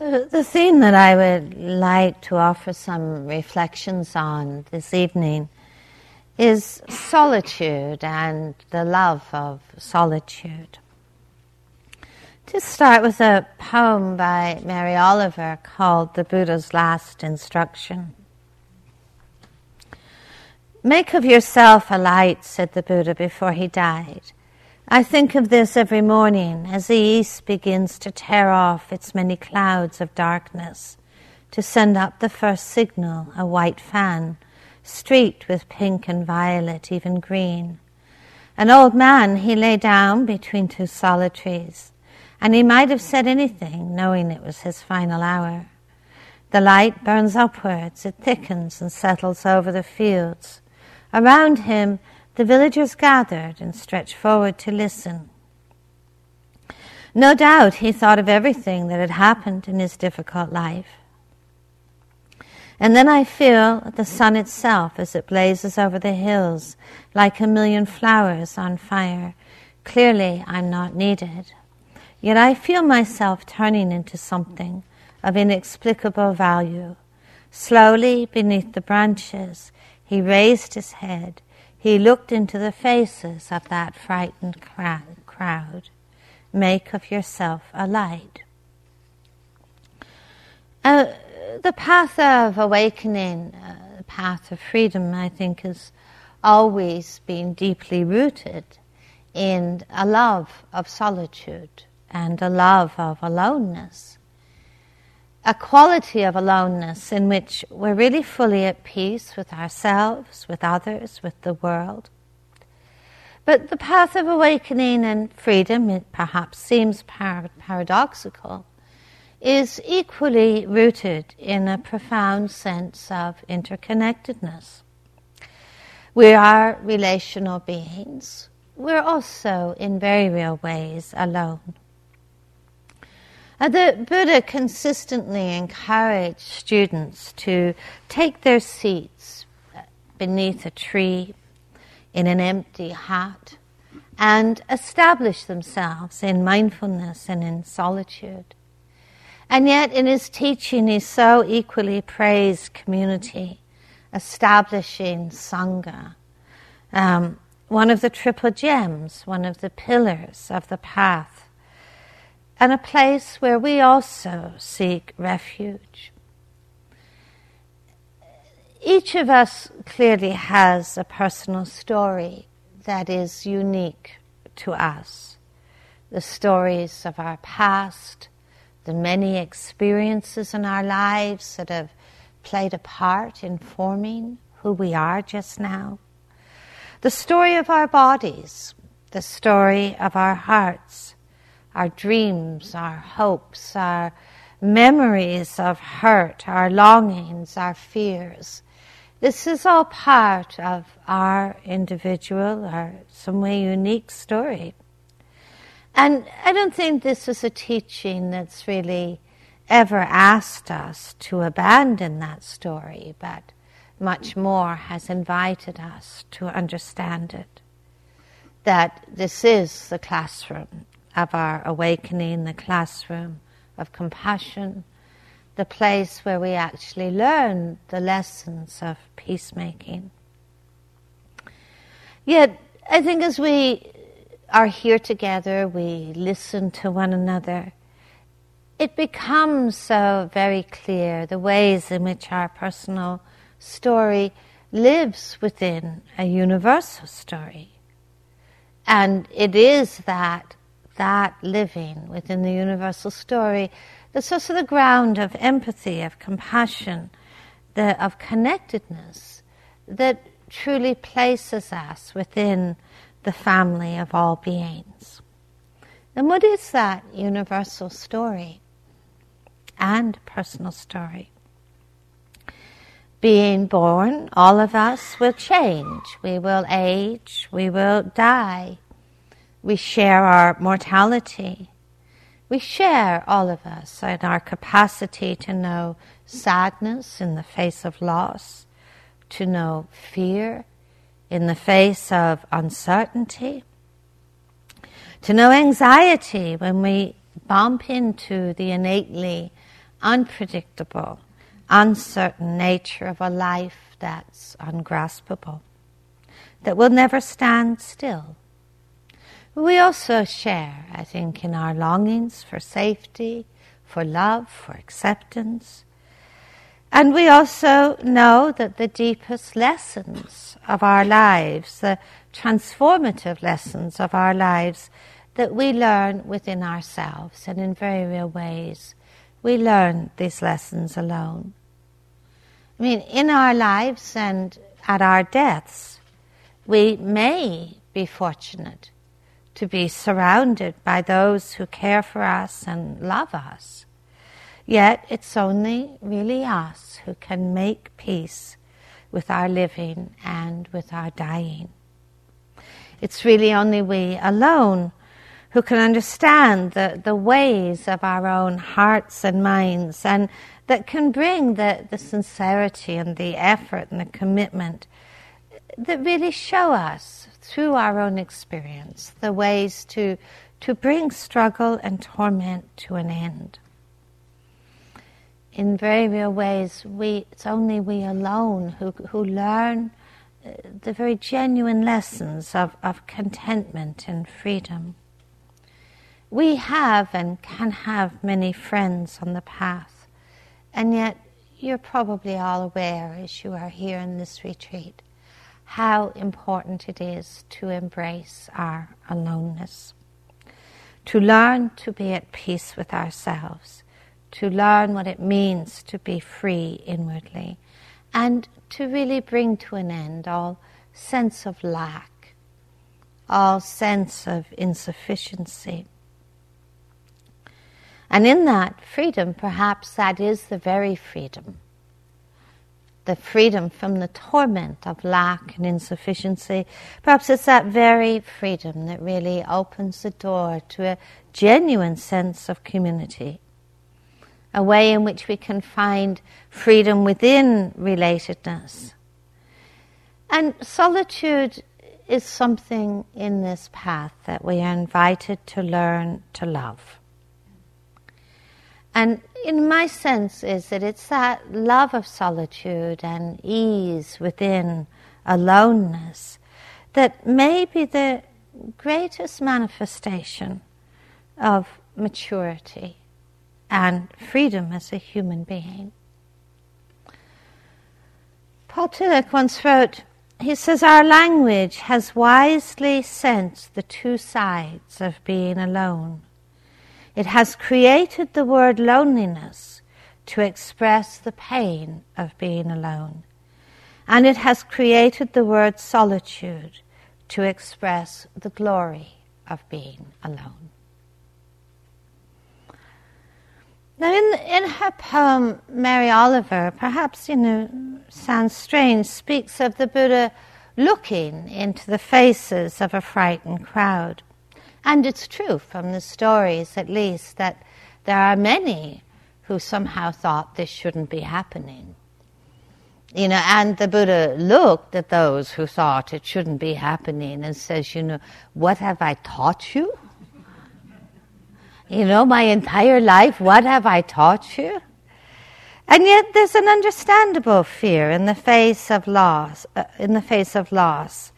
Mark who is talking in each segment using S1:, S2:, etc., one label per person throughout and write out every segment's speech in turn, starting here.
S1: So, the theme that I would like to offer some reflections on this evening is solitude and the love of solitude. To start with a poem by Mary Oliver called The Buddha's Last Instruction. Make of yourself a light, said the Buddha before he died. I think of this every morning as the east begins to tear off its many clouds of darkness to send up the first signal, a white fan, streaked with pink and violet, even green. An old man, he lay down between two solid trees, and he might have said anything, knowing it was his final hour. The light burns upwards, it thickens and settles over the fields. Around him, the villagers gathered and stretched forward to listen. No doubt he thought of everything that had happened in his difficult life. And then I feel the sun itself as it blazes over the hills like a million flowers on fire. Clearly, I'm not needed. Yet I feel myself turning into something of inexplicable value. Slowly, beneath the branches, he raised his head he looked into the faces of that frightened crowd. Make of yourself a light. Uh, the path of awakening, uh, the path of freedom, I think, has always been deeply rooted in a love of solitude and a love of aloneness a quality of aloneness in which we're really fully at peace with ourselves, with others, with the world. But the path of awakening and freedom, it perhaps seems par- paradoxical, is equally rooted in a profound sense of interconnectedness. We are relational beings. We're also, in very real ways, alone. Uh, the Buddha consistently encouraged students to take their seats beneath a tree in an empty hut and establish themselves in mindfulness and in solitude. And yet, in his teaching, he so equally praised community, establishing Sangha, um, one of the triple gems, one of the pillars of the path and a place where we also seek refuge. Each of us clearly has a personal story that is unique to us. The stories of our past, the many experiences in our lives that have played a part in forming who we are just now. The story of our bodies, the story of our hearts, our dreams, our hopes, our memories of hurt, our longings, our fears. This is all part of our individual, our some way unique story. And I don't think this is a teaching that's really ever asked us to abandon that story, but much more has invited us to understand it. That this is the classroom of our awakening, the classroom of compassion, the place where we actually learn the lessons of peacemaking. Yet, I think as we are here together, we listen to one another, it becomes so very clear the ways in which our personal story lives within a universal story. And it is that that living within the universal story that's also the ground of empathy, of compassion, the, of connectedness that truly places us within the family of all beings. And what is that universal story and personal story? Being born, all of us will change. We will age. We will die. We share our mortality. We share, all of us, in our capacity to know sadness in the face of loss, to know fear in the face of uncertainty, to know anxiety when we bump into the innately unpredictable, uncertain nature of a life that's ungraspable, that will never stand still. We also share, I think, in our longings for safety, for love, for acceptance. And we also know that the deepest lessons of our lives, the transformative lessons of our lives, that we learn within ourselves and in very real ways. We learn these lessons alone. I mean, in our lives and at our deaths, we may be fortunate to be surrounded by those who care for us and love us. Yet it's only really us who can make peace with our living and with our dying. It's really only we alone who can understand the, the ways of our own hearts and minds and that can bring the, the sincerity and the effort and the commitment that really show us through our own experience the ways to, to bring struggle and torment to an end. In very real ways, we, it's only we alone who, who learn uh, the very genuine lessons of, of contentment and freedom. We have and can have many friends on the path, and yet you're probably all aware as you are here in this retreat how important it is to embrace our aloneness, to learn to be at peace with ourselves, to learn what it means to be free inwardly, and to really bring to an end all sense of lack, all sense of insufficiency. And in that freedom, perhaps that is the very freedom. The freedom from the torment of lack and insufficiency. Perhaps it's that very freedom that really opens the door to a genuine sense of community. A way in which we can find freedom within relatedness. And solitude is something in this path that we are invited to learn to love. And in my sense is that it's that love of solitude and ease within aloneness that may be the greatest manifestation of maturity and freedom as a human being. Paul Tillich once wrote, he says, Our language has wisely sensed the two sides of being alone it has created the word loneliness to express the pain of being alone. And it has created the word solitude to express the glory of being alone. Now, in, in her poem, Mary Oliver, perhaps, you know, sounds strange, speaks of the Buddha looking into the faces of a frightened crowd. And it's true from the stories, at least, that there are many who somehow thought this shouldn't be happening. You know, and the Buddha looked at those who thought it shouldn't be happening and says, you know, what have I taught you? You know, my entire life, what have I taught you? And yet there's an understandable fear in the face of loss, uh, in the face of loss.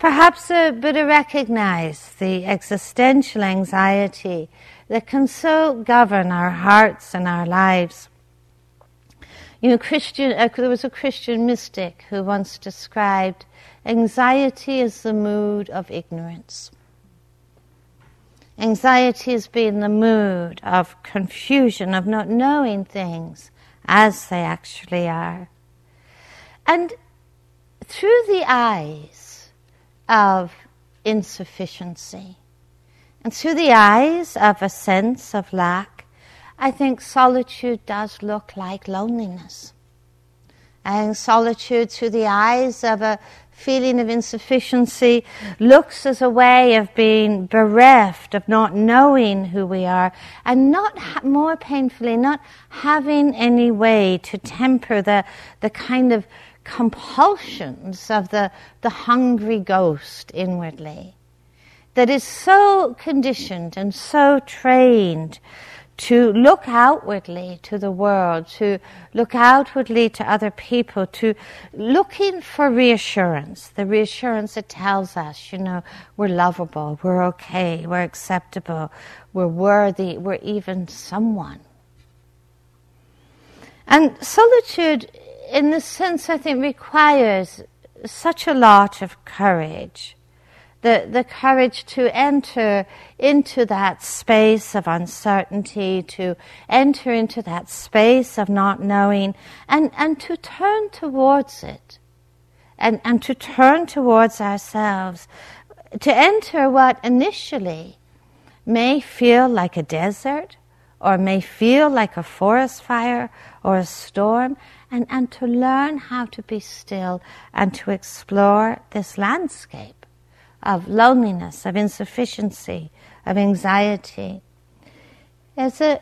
S1: Perhaps the Buddha recognized the existential anxiety that can so govern our hearts and our lives. You know, Christian, uh, there was a Christian mystic who once described anxiety as the mood of ignorance. Anxiety has been the mood of confusion, of not knowing things as they actually are. And through the eyes of insufficiency. And through the eyes of a sense of lack, I think solitude does look like loneliness. And solitude through the eyes of a feeling of insufficiency looks as a way of being bereft, of not knowing who we are, and not ha- more painfully, not having any way to temper the, the kind of compulsions of the, the hungry ghost inwardly that is so conditioned and so trained to look outwardly to the world, to look outwardly to other people, to looking for reassurance, the reassurance that tells us, you know, we're lovable, we're okay, we're acceptable, we're worthy, we're even someone. And solitude, in the sense, I think requires such a lot of courage. The, the courage to enter into that space of uncertainty, to enter into that space of not knowing, and, and to turn towards it, and, and to turn towards ourselves, to enter what initially may feel like a desert, or may feel like a forest fire or a storm, and, and to learn how to be still and to explore this landscape of loneliness, of insufficiency, of anxiety. There's a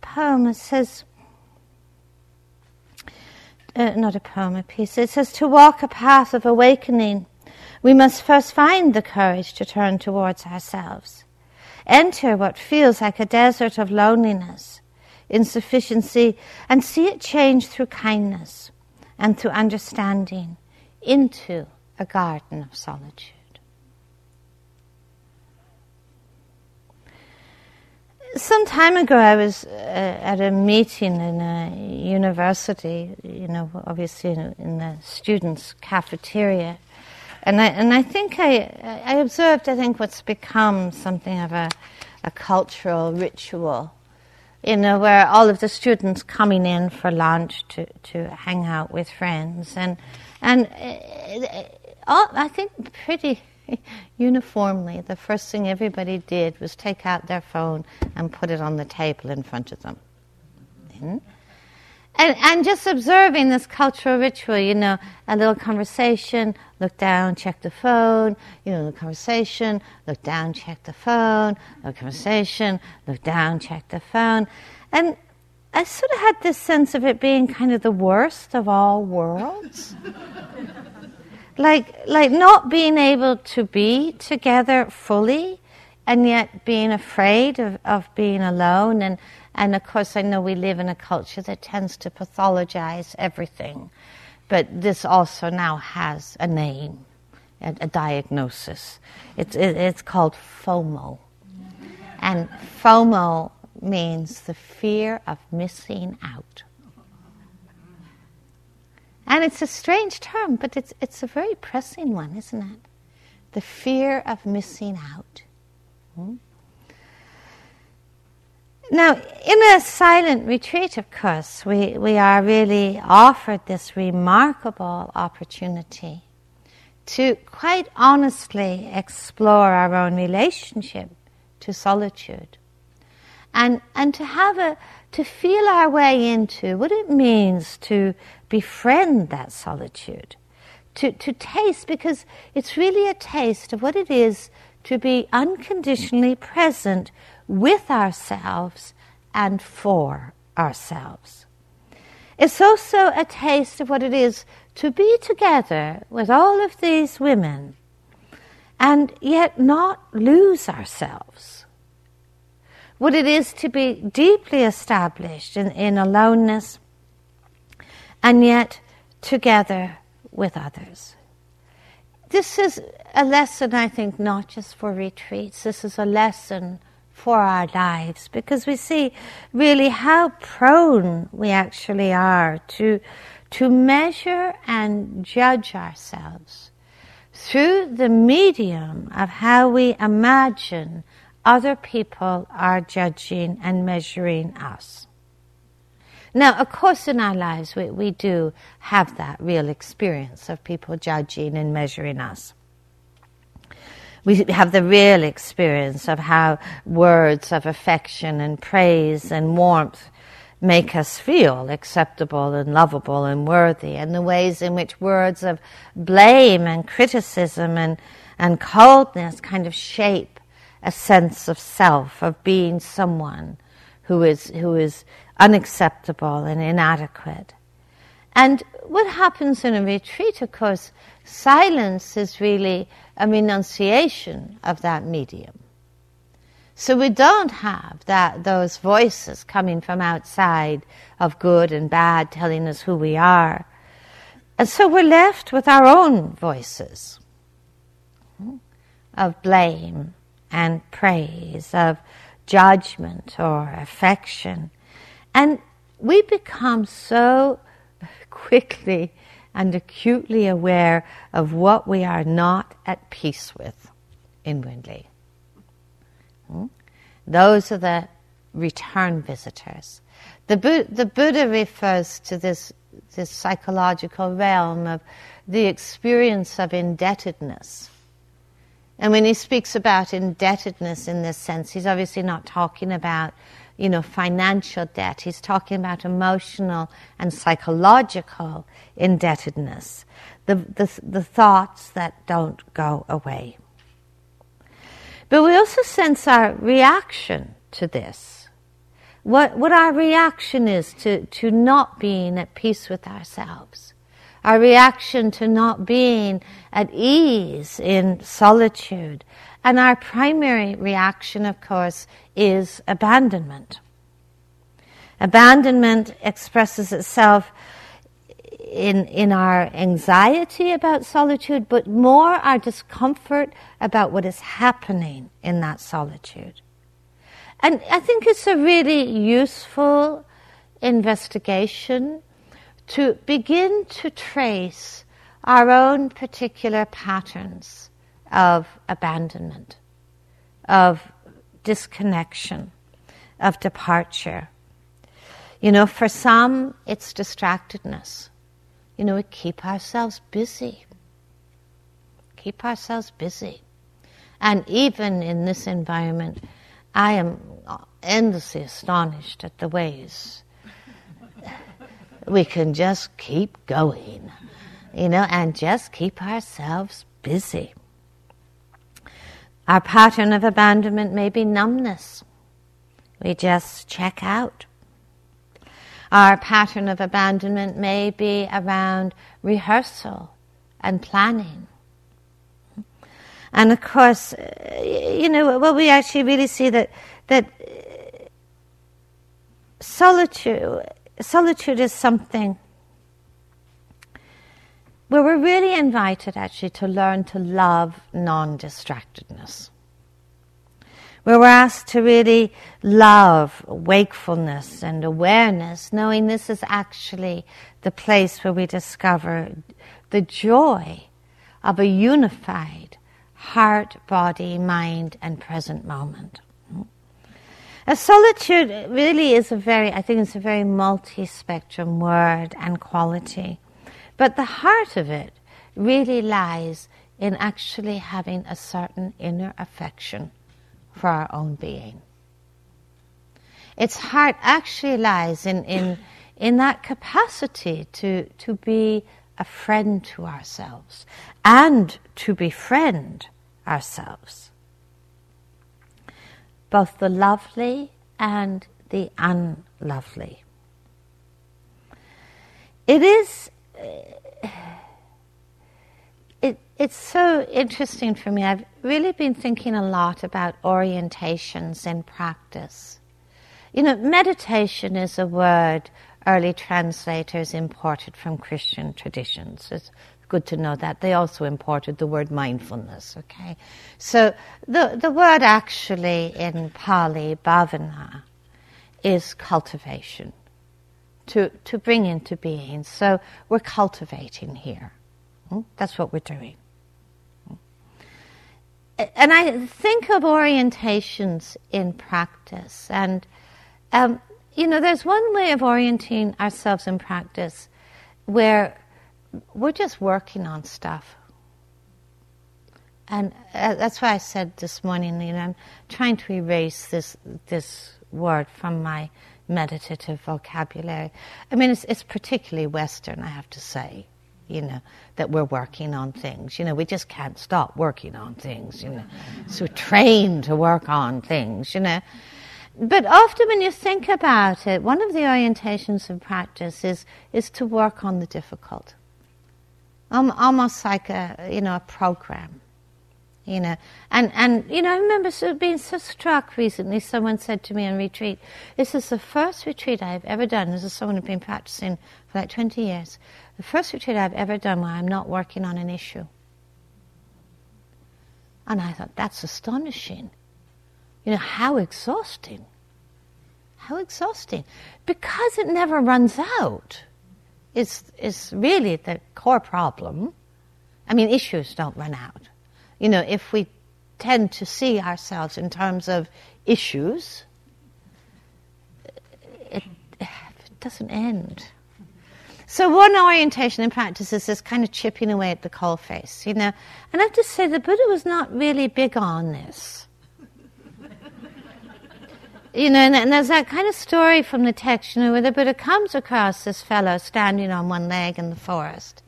S1: poem that says, uh, not a poem, a piece, it says, to walk a path of awakening, we must first find the courage to turn towards ourselves. Enter what feels like a desert of loneliness, insufficiency, and see it change through kindness and through understanding into a garden of solitude. Some time ago, I was uh, at a meeting in a university, you know, obviously in, in the students' cafeteria. And I, and I think I, I observed, I think, what's become something of a, a cultural ritual, you know, where all of the students coming in for lunch to, to hang out with friends. And, and uh, all, I think pretty uniformly, the first thing everybody did was take out their phone and put it on the table in front of them. And, and just observing this cultural ritual, you know, a little conversation, look down, check the phone, you know, the conversation, look down, check the phone, the conversation, look down, check the phone. And I sort of had this sense of it being kind of the worst of all worlds like like not being able to be together fully and yet being afraid of, of being alone and and of course I know we live in a culture that tends to pathologize everything but this also now has a name a, a diagnosis it's it, it's called FOMO and FOMO means the fear of missing out and it's a strange term, but it's, it's a very pressing one, isn't it? The fear of missing out. Hmm? Now, in a silent retreat, of course, we, we are really offered this remarkable opportunity to quite honestly explore our own relationship to solitude. And, and to have a, to feel our way into what it means to befriend that solitude, to, to taste, because it's really a taste of what it is to be unconditionally present with ourselves and for ourselves. It's also a taste of what it is to be together with all of these women and yet not lose ourselves what it is to be deeply established in, in aloneness and yet together with others. This is a lesson, I think, not just for retreats, this is a lesson for our lives because we see really how prone we actually are to, to measure and judge ourselves through the medium of how we imagine other people are judging and measuring us. Now, of course, in our lives, we, we do have that real experience of people judging and measuring us. We have the real experience of how words of affection and praise and warmth make us feel acceptable and lovable and worthy, and the ways in which words of blame and criticism and, and coldness kind of shape a sense of self, of being someone who is, who is unacceptable and inadequate. And what happens in a retreat, of course, silence is really a renunciation of that medium. So we don't have that those voices coming from outside of good and bad telling us who we are. And so we're left with our own voices of blame and praise, of judgment or affection. And we become so quickly and acutely aware of what we are not at peace with inwardly. Hmm? Those are the return visitors. The, Bu- the Buddha refers to this, this psychological realm of the experience of indebtedness. And when he speaks about indebtedness in this sense, he's obviously not talking about, you know, financial debt. He's talking about emotional and psychological indebtedness, the, the, the thoughts that don't go away. But we also sense our reaction to this. What, what our reaction is to, to not being at peace with ourselves. Our reaction to not being at ease in solitude. And our primary reaction, of course, is abandonment. Abandonment expresses itself in, in our anxiety about solitude, but more our discomfort about what is happening in that solitude. And I think it's a really useful investigation to begin to trace our own particular patterns of abandonment, of disconnection, of departure. You know, for some, it's distractedness you know, we keep ourselves busy. Keep ourselves busy. And even in this environment, I am endlessly astonished at the ways we can just keep going, you know, and just keep ourselves busy. Our pattern of abandonment may be numbness. We just check out. Our pattern of abandonment may be around rehearsal and planning. And of course, uh, you know, well, we actually really see that that uh, solitude solitude is something where we're really invited actually to learn to love non-distractedness where we're asked to really love wakefulness and awareness, knowing this is actually the place where we discover the joy of a unified heart, body, mind, and present moment. A solitude really is a very, I think it's a very multi-spectrum word and quality. But the heart of it really lies in actually having a certain inner affection for our own being. Its heart actually lies in, in, in that capacity to, to be a friend to ourselves and to befriend ourselves. Both the lovely and the unlovely. It is it's so interesting for me. I've really been thinking a lot about orientations in practice. You know, meditation is a word early translators imported from Christian traditions. It's good to know that. They also imported the word mindfulness, okay? So the, the word actually in Pali, bhavana, is cultivation, to, to bring into being. So we're cultivating here. Hmm? That's what we're doing and I think of orientations in practice, and um, you know, there's one way of orienting ourselves in practice where we're just working on stuff, and uh, that's why I said this morning, you know, I'm trying to erase this this word from my meditative vocabulary. I mean, it's, it's particularly Western, I have to say you know, that we're working on things. You know, we just can't stop working on things, you know. So trained to work on things, you know. But often when you think about it, one of the orientations of practice is, is to work on the difficult. Almost like a, you know, a program, you know. And, and you know, I remember being so struck recently. Someone said to me on retreat, this is the first retreat I've ever done. This is someone who's been practicing for like 20 years. The first retreat I've ever done where I'm not working on an issue. And I thought, that's astonishing. You know, how exhausting. How exhausting. Because it never runs out is, is really the core problem. I mean, issues don't run out. You know, if we tend to see ourselves in terms of issues, it, it doesn't end. So one orientation in practice is this kind of chipping away at the coal face, you know. And I have to say, the Buddha was not really big on this. you know, and, and, there's that kind of story from the text, you know, where the Buddha comes across this fellow standing on one leg in the forest.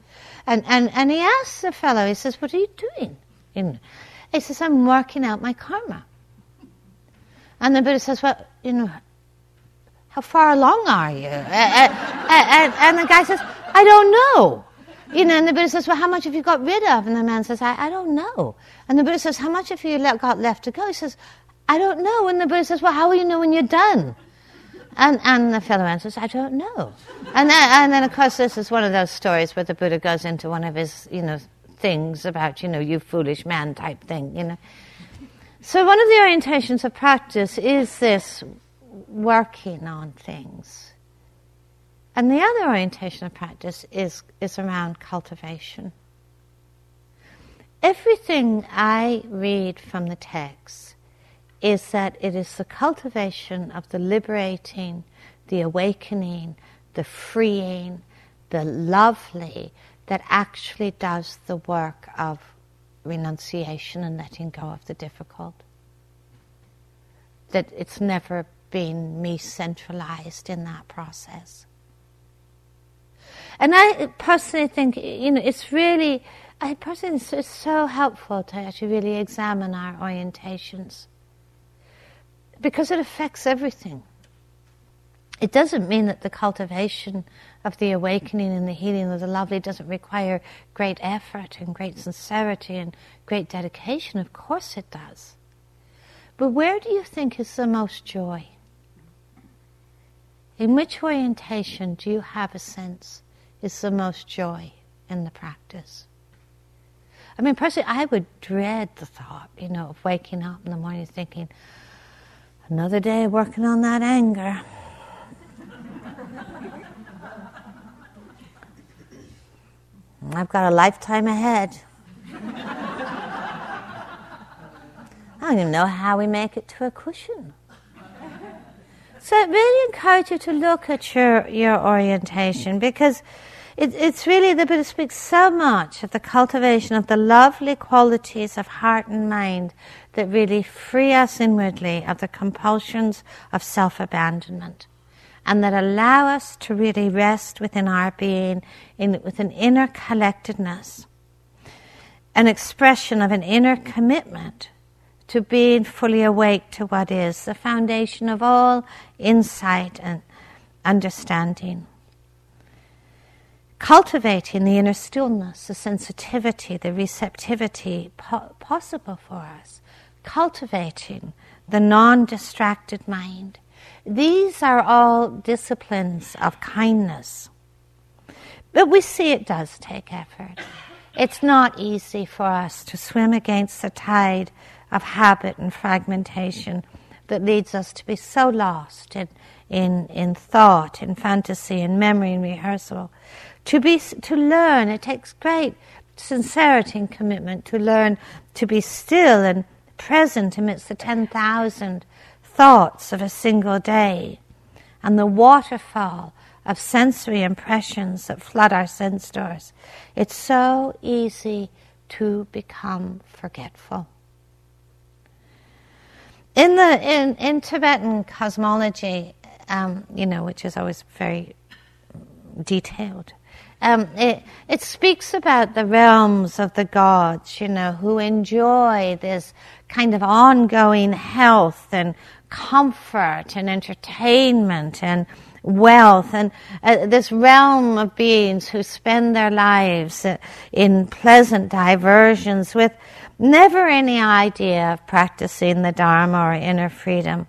S1: And, and, and he asks the fellow, he says, What are you doing? In, he says, I'm working out my karma. And the Buddha says, Well, you know, how far along are you? and, and, and, the guy says, I don't know. You know, and the Buddha says, Well, how much have you got rid of? And the man says, I, I don't know. And the Buddha says, How much have you got left to go? He says, I don't know. And the Buddha says, Well, how will you know when you're done? And, and the fellow answers, I don't know. And then, and then, of course, this is one of those stories where the Buddha goes into one of his, you know, things about, you know, you foolish man type thing, you know. So one of the orientations of practice is this working on things. And the other orientation of practice is, is around cultivation. Everything I read from the text is that it is the cultivation of the liberating, the awakening, the freeing, the lovely that actually does the work of renunciation and letting go of the difficult. That it's never been me centralized in that process. And I personally think, you know, it's really, I personally think it's so helpful to actually really examine our orientations because it affects everything. It doesn't mean that the cultivation of the awakening and the healing of the lovely doesn't require great effort and great sincerity and great dedication. Of course it does. But where do you think is the most joy? In which orientation do you have a sense is the most joy in the practice? I mean, personally, I would dread the thought, you know, of waking up in the morning thinking, another day working on that anger. I've got a lifetime ahead. I don't even know how we make it to a cushion. So I really encourage you to look at your, your orientation because it, it's really the Buddha speaks so much of the cultivation of the lovely qualities of heart and mind that really free us inwardly of the compulsions of self abandonment and that allow us to really rest within our being in, with an inner collectedness, an expression of an inner commitment to being fully awake to what is the foundation of all insight and understanding. Cultivating the inner stillness, the sensitivity, the receptivity po- possible for us. Cultivating the non distracted mind these are all disciplines of kindness. But we see it does take effort. It's not easy for us to swim against the tide of habit and fragmentation that leads us to be so lost in, in, in thought, in fantasy, in memory in rehearsal. To, be, to learn, it takes great sincerity and commitment to learn to be still and present amidst the 10,000 thoughts of a single day and the waterfall of sensory impressions that flood our sense doors. It's so easy to become forgetful. In the in, in Tibetan cosmology, um, you know, which is always very detailed, um, it, it speaks about the realms of the gods, you know, who enjoy this kind of ongoing health and comfort and entertainment and wealth and uh, this realm of beings who spend their lives uh, in pleasant diversions with never any idea of practicing the Dharma or inner freedom.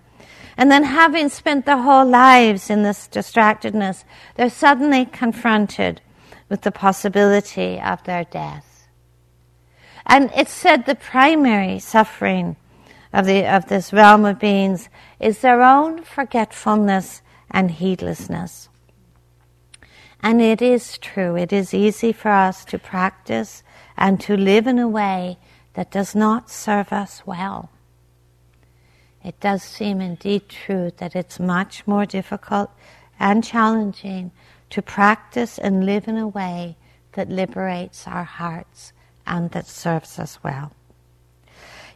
S1: And then, having spent their whole lives in this distractedness, they're suddenly confronted with the possibility of their death. And it's said the primary suffering of, the, of this realm of beings is their own forgetfulness and heedlessness. And it is true, it is easy for us to practice and to live in a way that does not serve us well. It does seem indeed true that it's much more difficult and challenging to practice and live in a way that liberates our hearts and that serves us well.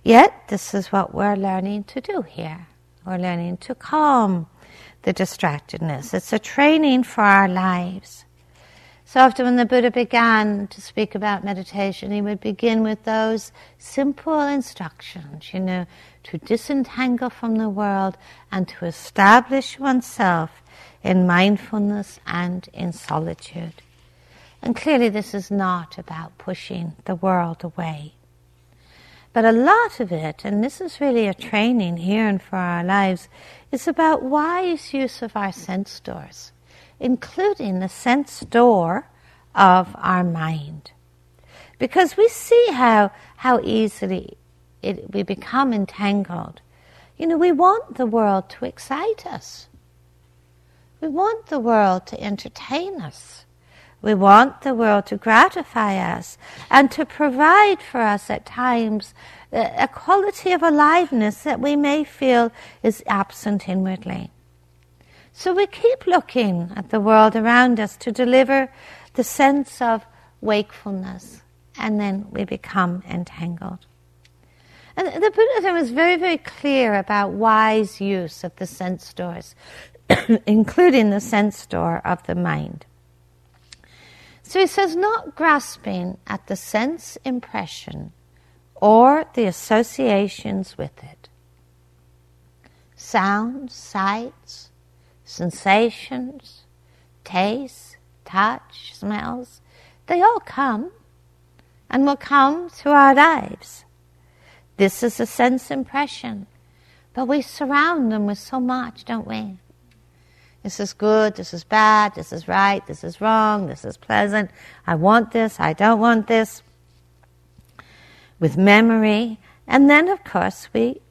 S1: Yet, this is what we're learning to do here. We're learning to calm the distractedness. It's a training for our lives. So often when the Buddha began to speak about meditation, he would begin with those simple instructions, you know, to disentangle from the world and to establish oneself in mindfulness and in solitude. And clearly this is not about pushing the world away. But a lot of it, and this is really a training here and for our lives, is about wise use of our sense doors, including the sense door of our mind. Because we see how, how easily it, we become entangled. You know, we want the world to excite us. We want the world to entertain us. We want the world to gratify us and to provide for us at times uh, a quality of aliveness that we may feel is absent inwardly. So we keep looking at the world around us to deliver the sense of wakefulness, and then we become entangled. And the Buddha was very, very clear about wise use of the sense doors, including the sense door of the mind. So he says, not grasping at the sense impression or the associations with it. Sounds, sights, sensations, tastes, touch, smells, they all come and will come through our lives. This is a sense impression, but we surround them with so much, don't we? This is good, this is bad, this is right, this is wrong, this is pleasant, I want this, I don't want this. With memory, and then of course we,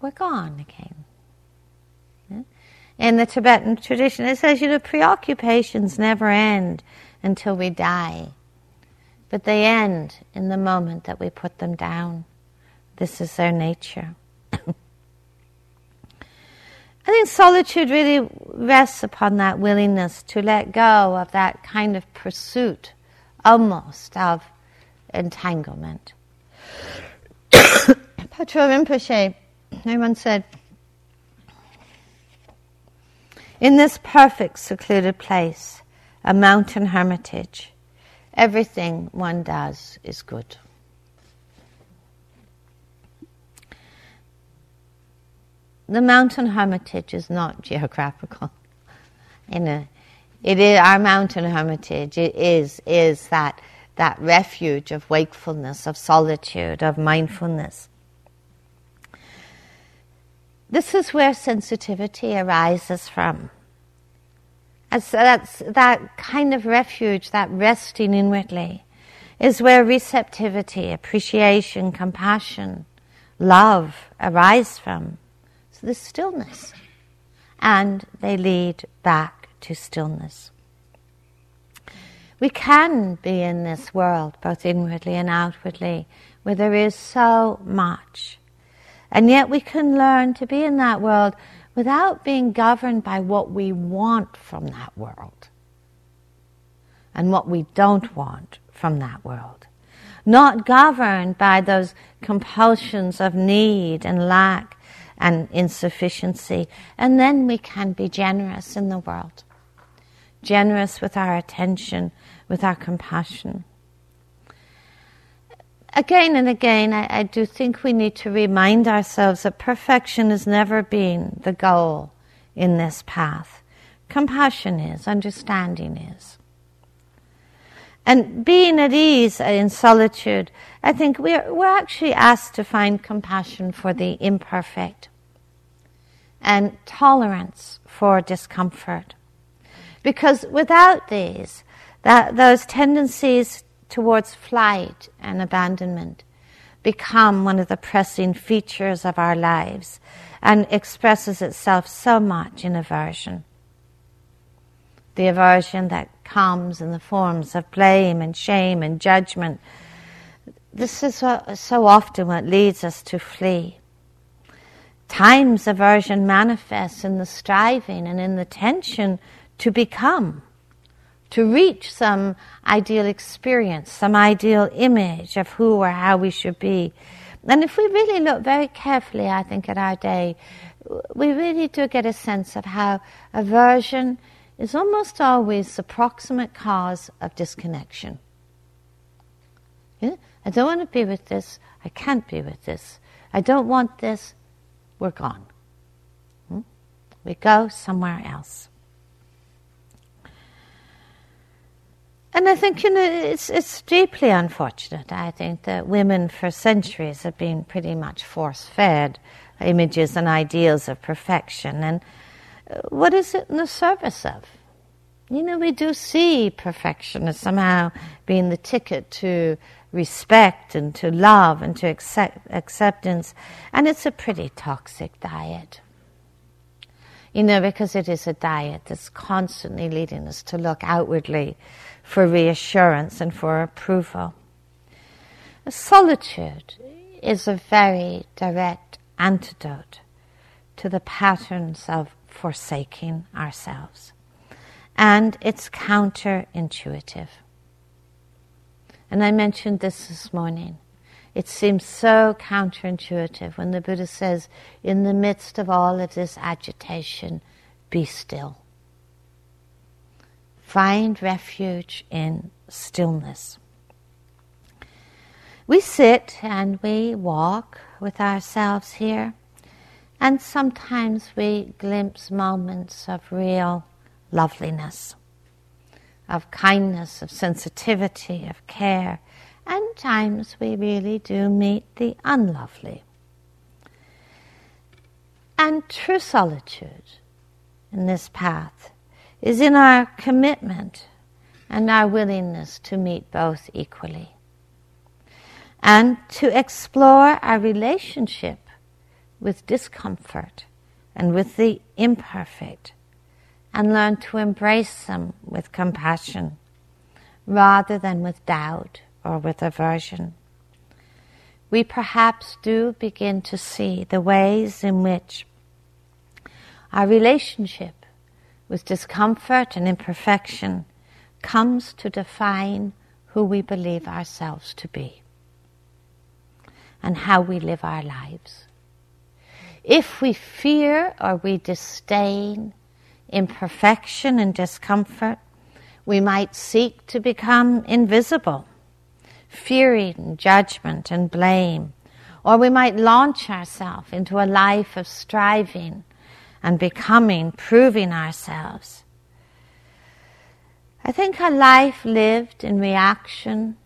S1: we're gone again. In the Tibetan tradition, it says, you know, preoccupations never end until we die. But they end in the moment that we put them down. This is their nature. I think solitude really rests upon that willingness to let go of that kind of pursuit, almost, of entanglement. Patrul Rinpoche, everyone said, in this perfect secluded place, a mountain hermitage, everything one does is good. The mountain hermitage is not geographical. You know, it is our mountain hermitage. It is is that that refuge of wakefulness, of solitude, of mindfulness. This is where sensitivity arises from. As that's that kind of refuge, that resting inwardly, is where receptivity, appreciation, compassion, love arise from the stillness. And they lead back to stillness. We can be in this world, both inwardly and outwardly, where there is so much. And yet we can learn to be in that world without being governed by what we want from that world and what we don't want from that world. Not governed by those compulsions of need and lack and insufficiency. And then we can be generous in the world, generous with our attention, with our compassion. Again and again, I, I do think we need to remind ourselves that perfection has never been the goal in this path. Compassion is, understanding is. And being at ease in solitude, I think we're, we're actually asked to find compassion for the imperfect and tolerance for discomfort. Because without these, that, those tendencies towards flight and abandonment become one of the pressing features of our lives and expresses itself so much in aversion. The aversion that comes in the forms of blame and shame and judgment. This is so often what leads us to flee. Times aversion manifests in the striving and in the tension to become, to reach some ideal experience, some ideal image of who or how we should be. And if we really look very carefully, I think, at our day, we really do get a sense of how aversion is almost always the proximate cause of disconnection. I don't want to be with this. I can't be with this. I don't want this. We're gone. Hmm? We go somewhere else. And I think, you know, it's, it's deeply unfortunate. I think that women for centuries have been pretty much force fed images and ideals of perfection. And uh, what is it in the service of? You know, we do see perfection as somehow being the ticket to respect and to love and to accept, acceptance. And it's a pretty toxic diet. You know, because it is a diet that's constantly leading us to look outwardly for reassurance and for approval. Solitude is a very direct antidote to the patterns of forsaking ourselves. And it's counterintuitive. And I mentioned this this morning. It seems so counterintuitive when the Buddha says, in the midst of all of this agitation, be still. Find refuge in stillness. We sit and we walk with ourselves here, and sometimes we glimpse moments of real loveliness, of kindness, of sensitivity, of care, and times we really do meet the unlovely. And true solitude in this path is in our commitment and our willingness to meet both equally. And to explore our relationship with discomfort and with the imperfect and learn to embrace them with compassion rather than with doubt or with aversion. We perhaps do begin to see the ways in which our relationship with discomfort and imperfection comes to define who we believe ourselves to be and how we live our lives. If we fear or we disdain imperfection and discomfort, we might seek to become invisible, fearing judgment and blame, or we might launch ourselves into a life of striving and becoming, proving ourselves. I think a life lived in reaction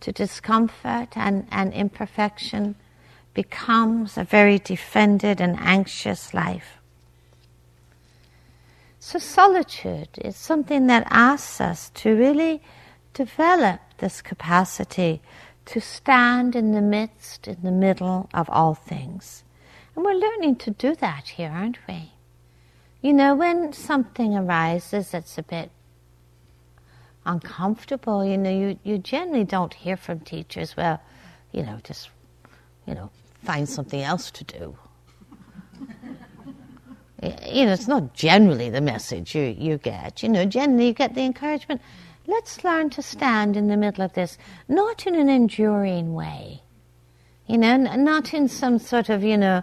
S1: to discomfort and, and imperfection becomes a very defended and anxious life. So, solitude is something that asks us to really develop this capacity to stand in the midst, in the middle of all things. And we're learning to do that here, aren't we? You know, when something arises that's a bit uncomfortable, you know, you, you generally don't hear from teachers, well, you know, just, you know, find something else to do. You know, it's not generally the message you, you get. You know, generally you get the encouragement. Let's learn to stand in the middle of this, not in an enduring way, you know, not in some sort of, you know,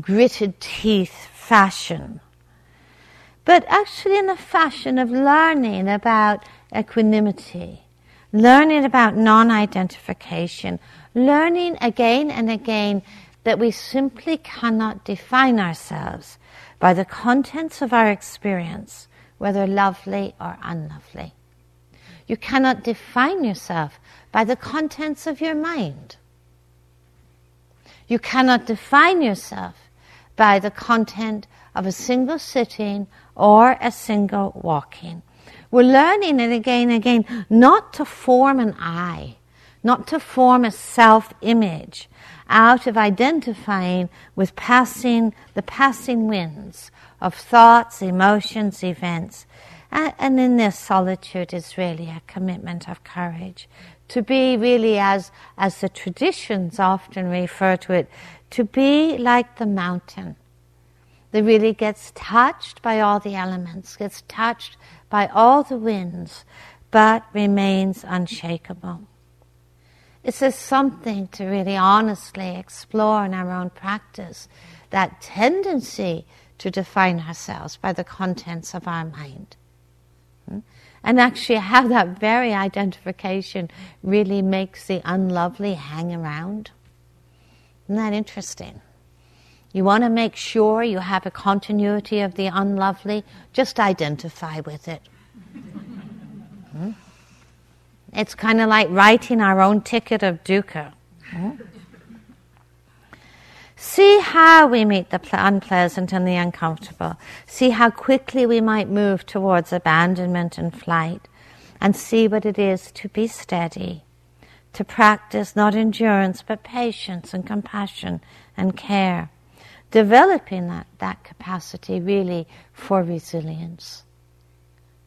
S1: gritted teeth fashion, but actually in a fashion of learning about equanimity, learning about non identification, learning again and again that we simply cannot define ourselves by the contents of our experience, whether lovely or unlovely. You cannot define yourself by the contents of your mind. You cannot define yourself by the content of a single sitting or a single walking. We're learning it again and again not to form an I, not to form a self image out of identifying with passing, the passing winds of thoughts, emotions, events. And in this, solitude is really a commitment of courage. To be really, as, as the traditions often refer to it, to be like the mountain that really gets touched by all the elements, gets touched by all the winds, but remains unshakable. It's just something to really honestly explore in our own practice that tendency to define ourselves by the contents of our mind. Hmm? And actually, how that very identification really makes the unlovely hang around. Isn't that interesting? You want to make sure you have a continuity of the unlovely, just identify with it. hmm? It's kind of like writing our own ticket of dukkha. See how we meet the unpleasant and the uncomfortable. See how quickly we might move towards abandonment and flight. And see what it is to be steady, to practice not endurance but patience and compassion and care developing that, that capacity really for resilience,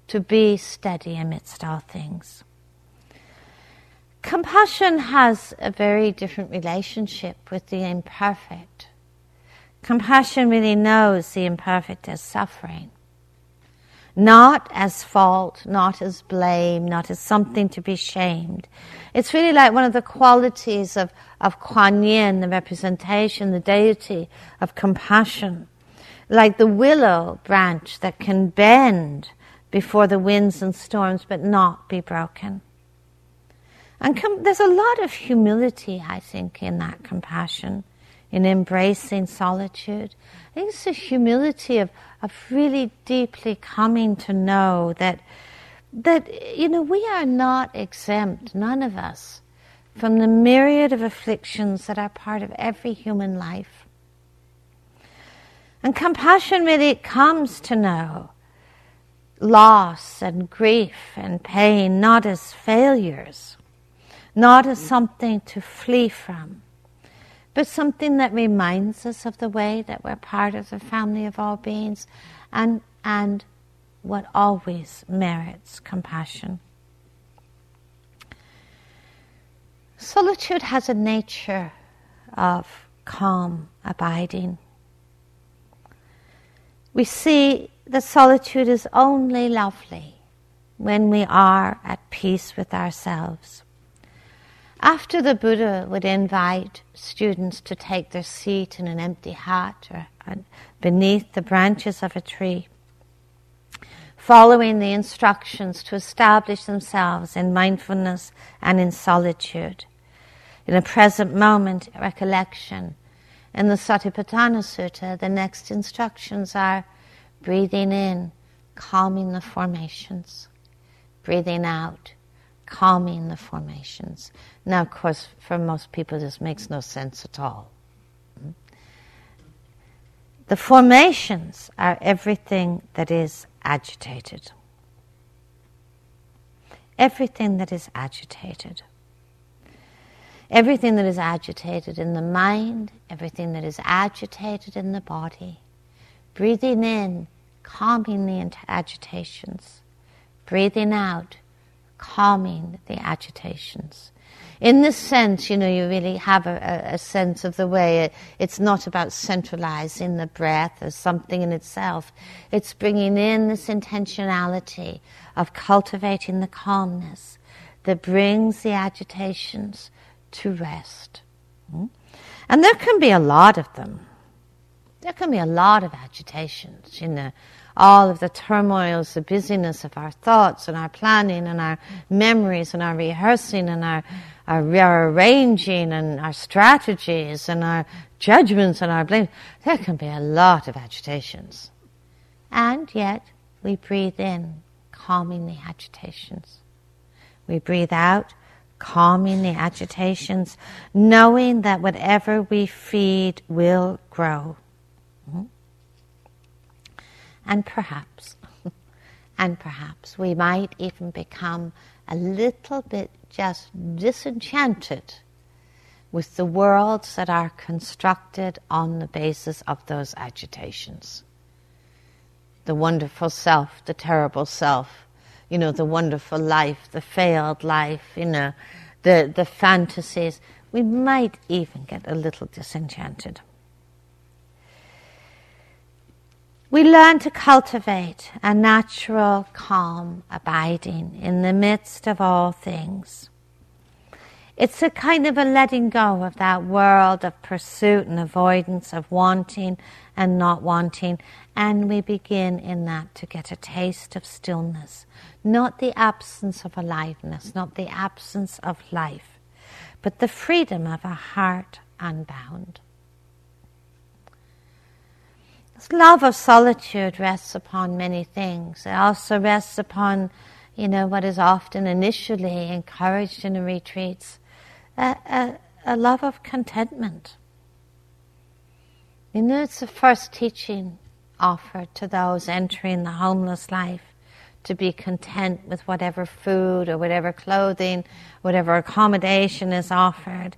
S1: to be steady amidst all things. Compassion has a very different relationship with the imperfect. Compassion really knows the imperfect as suffering not as fault, not as blame, not as something to be shamed. It's really like one of the qualities of, of Kuan Yin, the representation, the deity of compassion. Like the willow branch that can bend before the winds and storms but not be broken. And com- there's a lot of humility, I think, in that compassion, in embracing solitude. I think it's a humility of, of really deeply coming to know that that you know we are not exempt, none of us, from the myriad of afflictions that are part of every human life. And compassion really comes to know loss and grief and pain not as failures, not as something to flee from, but something that reminds us of the way that we're part of the family of all beings and, and what always merits compassion. Solitude has a nature of calm abiding. We see that solitude is only lovely when we are at peace with ourselves. After the Buddha would invite students to take their seat in an empty hut or uh, beneath the branches of a tree, following the instructions to establish themselves in mindfulness and in solitude, in a present moment recollection. In the Satipatthana Sutta, the next instructions are breathing in, calming the formations, breathing out, calming the formations. Now, of course, for most people, this makes no sense at all. The formations are everything that is agitated. Everything that is agitated. Everything that is agitated in the mind, everything that is agitated in the body. Breathing in, calming the agitations. Breathing out, calming the agitations. In this sense, you know, you really have a, a sense of the way it, it's not about centralizing the breath as something in itself. It's bringing in this intentionality of cultivating the calmness that brings the agitations to rest. Hmm? And there can be a lot of them. There can be a lot of agitations, you know all of the turmoils, the busyness of our thoughts and our planning and our memories and our rehearsing and our, our, arranging and our strategies and our judgments and our blame. There can be a lot of agitations. And yet we breathe in, calming the agitations. We breathe out, calming the agitations, knowing that whatever we feed will grow. And perhaps, and perhaps we might even become a little bit just disenchanted with the worlds that are constructed on the basis of those agitations. The wonderful self, the terrible self, you know, the wonderful life, the failed life, you know, the, the fantasies. We might even get a little disenchanted. We learn to cultivate a natural, calm abiding in the midst of all things. It's a kind of a letting go of that world of pursuit and avoidance, of wanting and not wanting, and we begin in that to get a taste of stillness, not the absence of aliveness, not the absence of life, but the freedom of a heart unbound. This love of solitude rests upon many things. It also rests upon, you know, what is often initially encouraged in retreats, a, a, a love of contentment. You know, it's the first teaching offered to those entering the homeless life to be content with whatever food or whatever clothing, whatever accommodation is offered.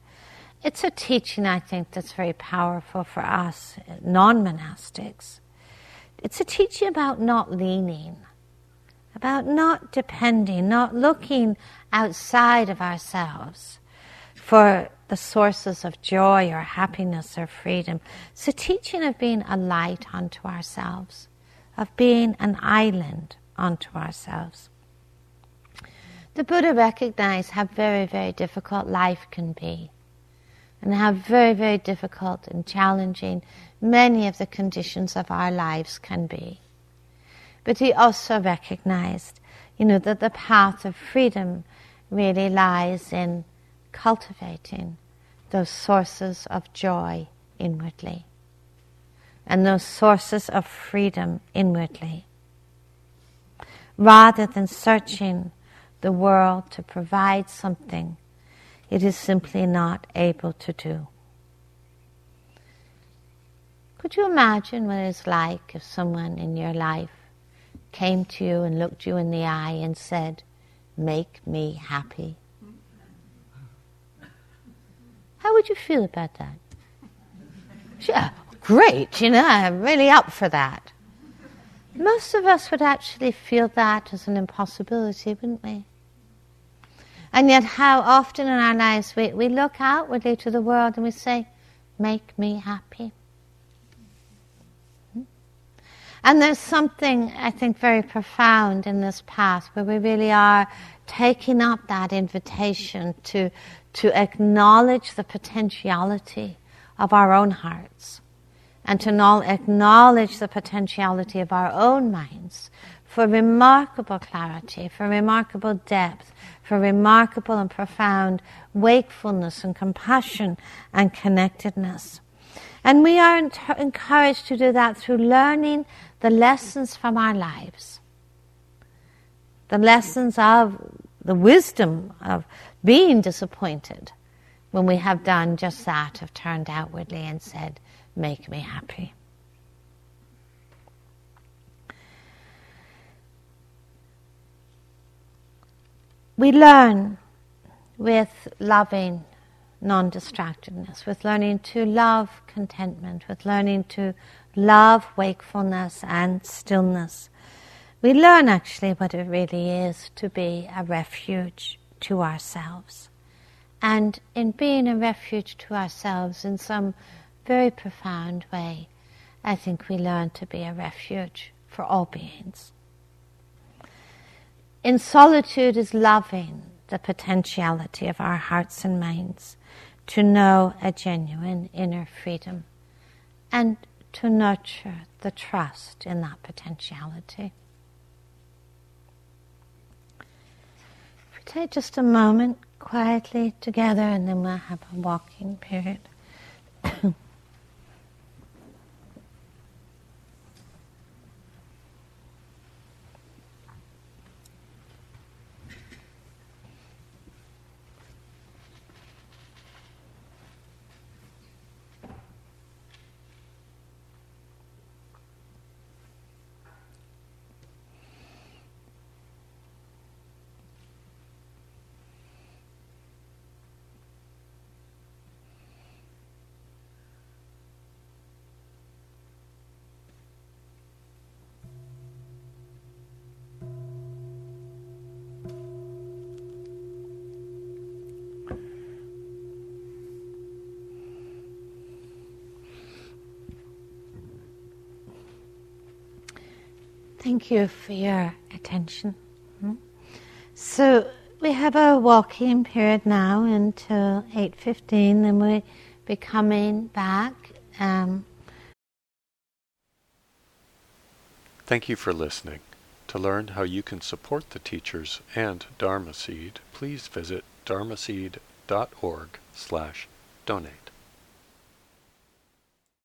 S1: It's a teaching, I think, that's very powerful for us non monastics. It's a teaching about not leaning, about not depending, not looking outside of ourselves for the sources of joy or happiness or freedom. It's a teaching of being a light unto ourselves, of being an island unto ourselves. The Buddha recognized how very, very difficult life can be and how very, very difficult and challenging many of the conditions of our lives can be. But he also recognized, you know, that the path of freedom really lies in cultivating those sources of joy inwardly and those sources of freedom inwardly rather than searching the world to provide something it is simply not able to do. Could you imagine what it's like if someone in your life came to you and looked you in the eye and said, Make me happy? How would you feel about that? Yeah, great, you know, I'm really up for that. Most of us would actually feel that as an impossibility, wouldn't we? And yet, how often in our lives we, we look outwardly to the world and we say, Make me happy. Hmm? And there's something, I think, very profound in this path where we really are taking up that invitation to, to acknowledge the potentiality of our own hearts and to acknowledge the potentiality of our own minds for remarkable clarity, for remarkable depth, for remarkable and profound wakefulness and compassion and connectedness. And we are encouraged to do that through learning the lessons from our lives. The lessons of the wisdom of being disappointed when we have done just that, have turned outwardly and said, Make me happy. We learn with loving non distractedness, with learning to love contentment, with learning to love wakefulness and stillness. We learn actually what it really is to be a refuge to ourselves. And in being a refuge to ourselves in some very profound way, I think we learn to be a refuge for all beings. In solitude is loving the potentiality of our hearts and minds to know a genuine inner freedom and to nurture the trust in that potentiality. If we take just a moment quietly together and then we'll have a walking period. Thank you for your attention. Hmm? So we have a walking period now until 8.15 and we'll be coming back. Um,
S2: Thank you for listening. To learn how you can support the teachers and Dharma Seed, please visit dharmaseed.org slash donate.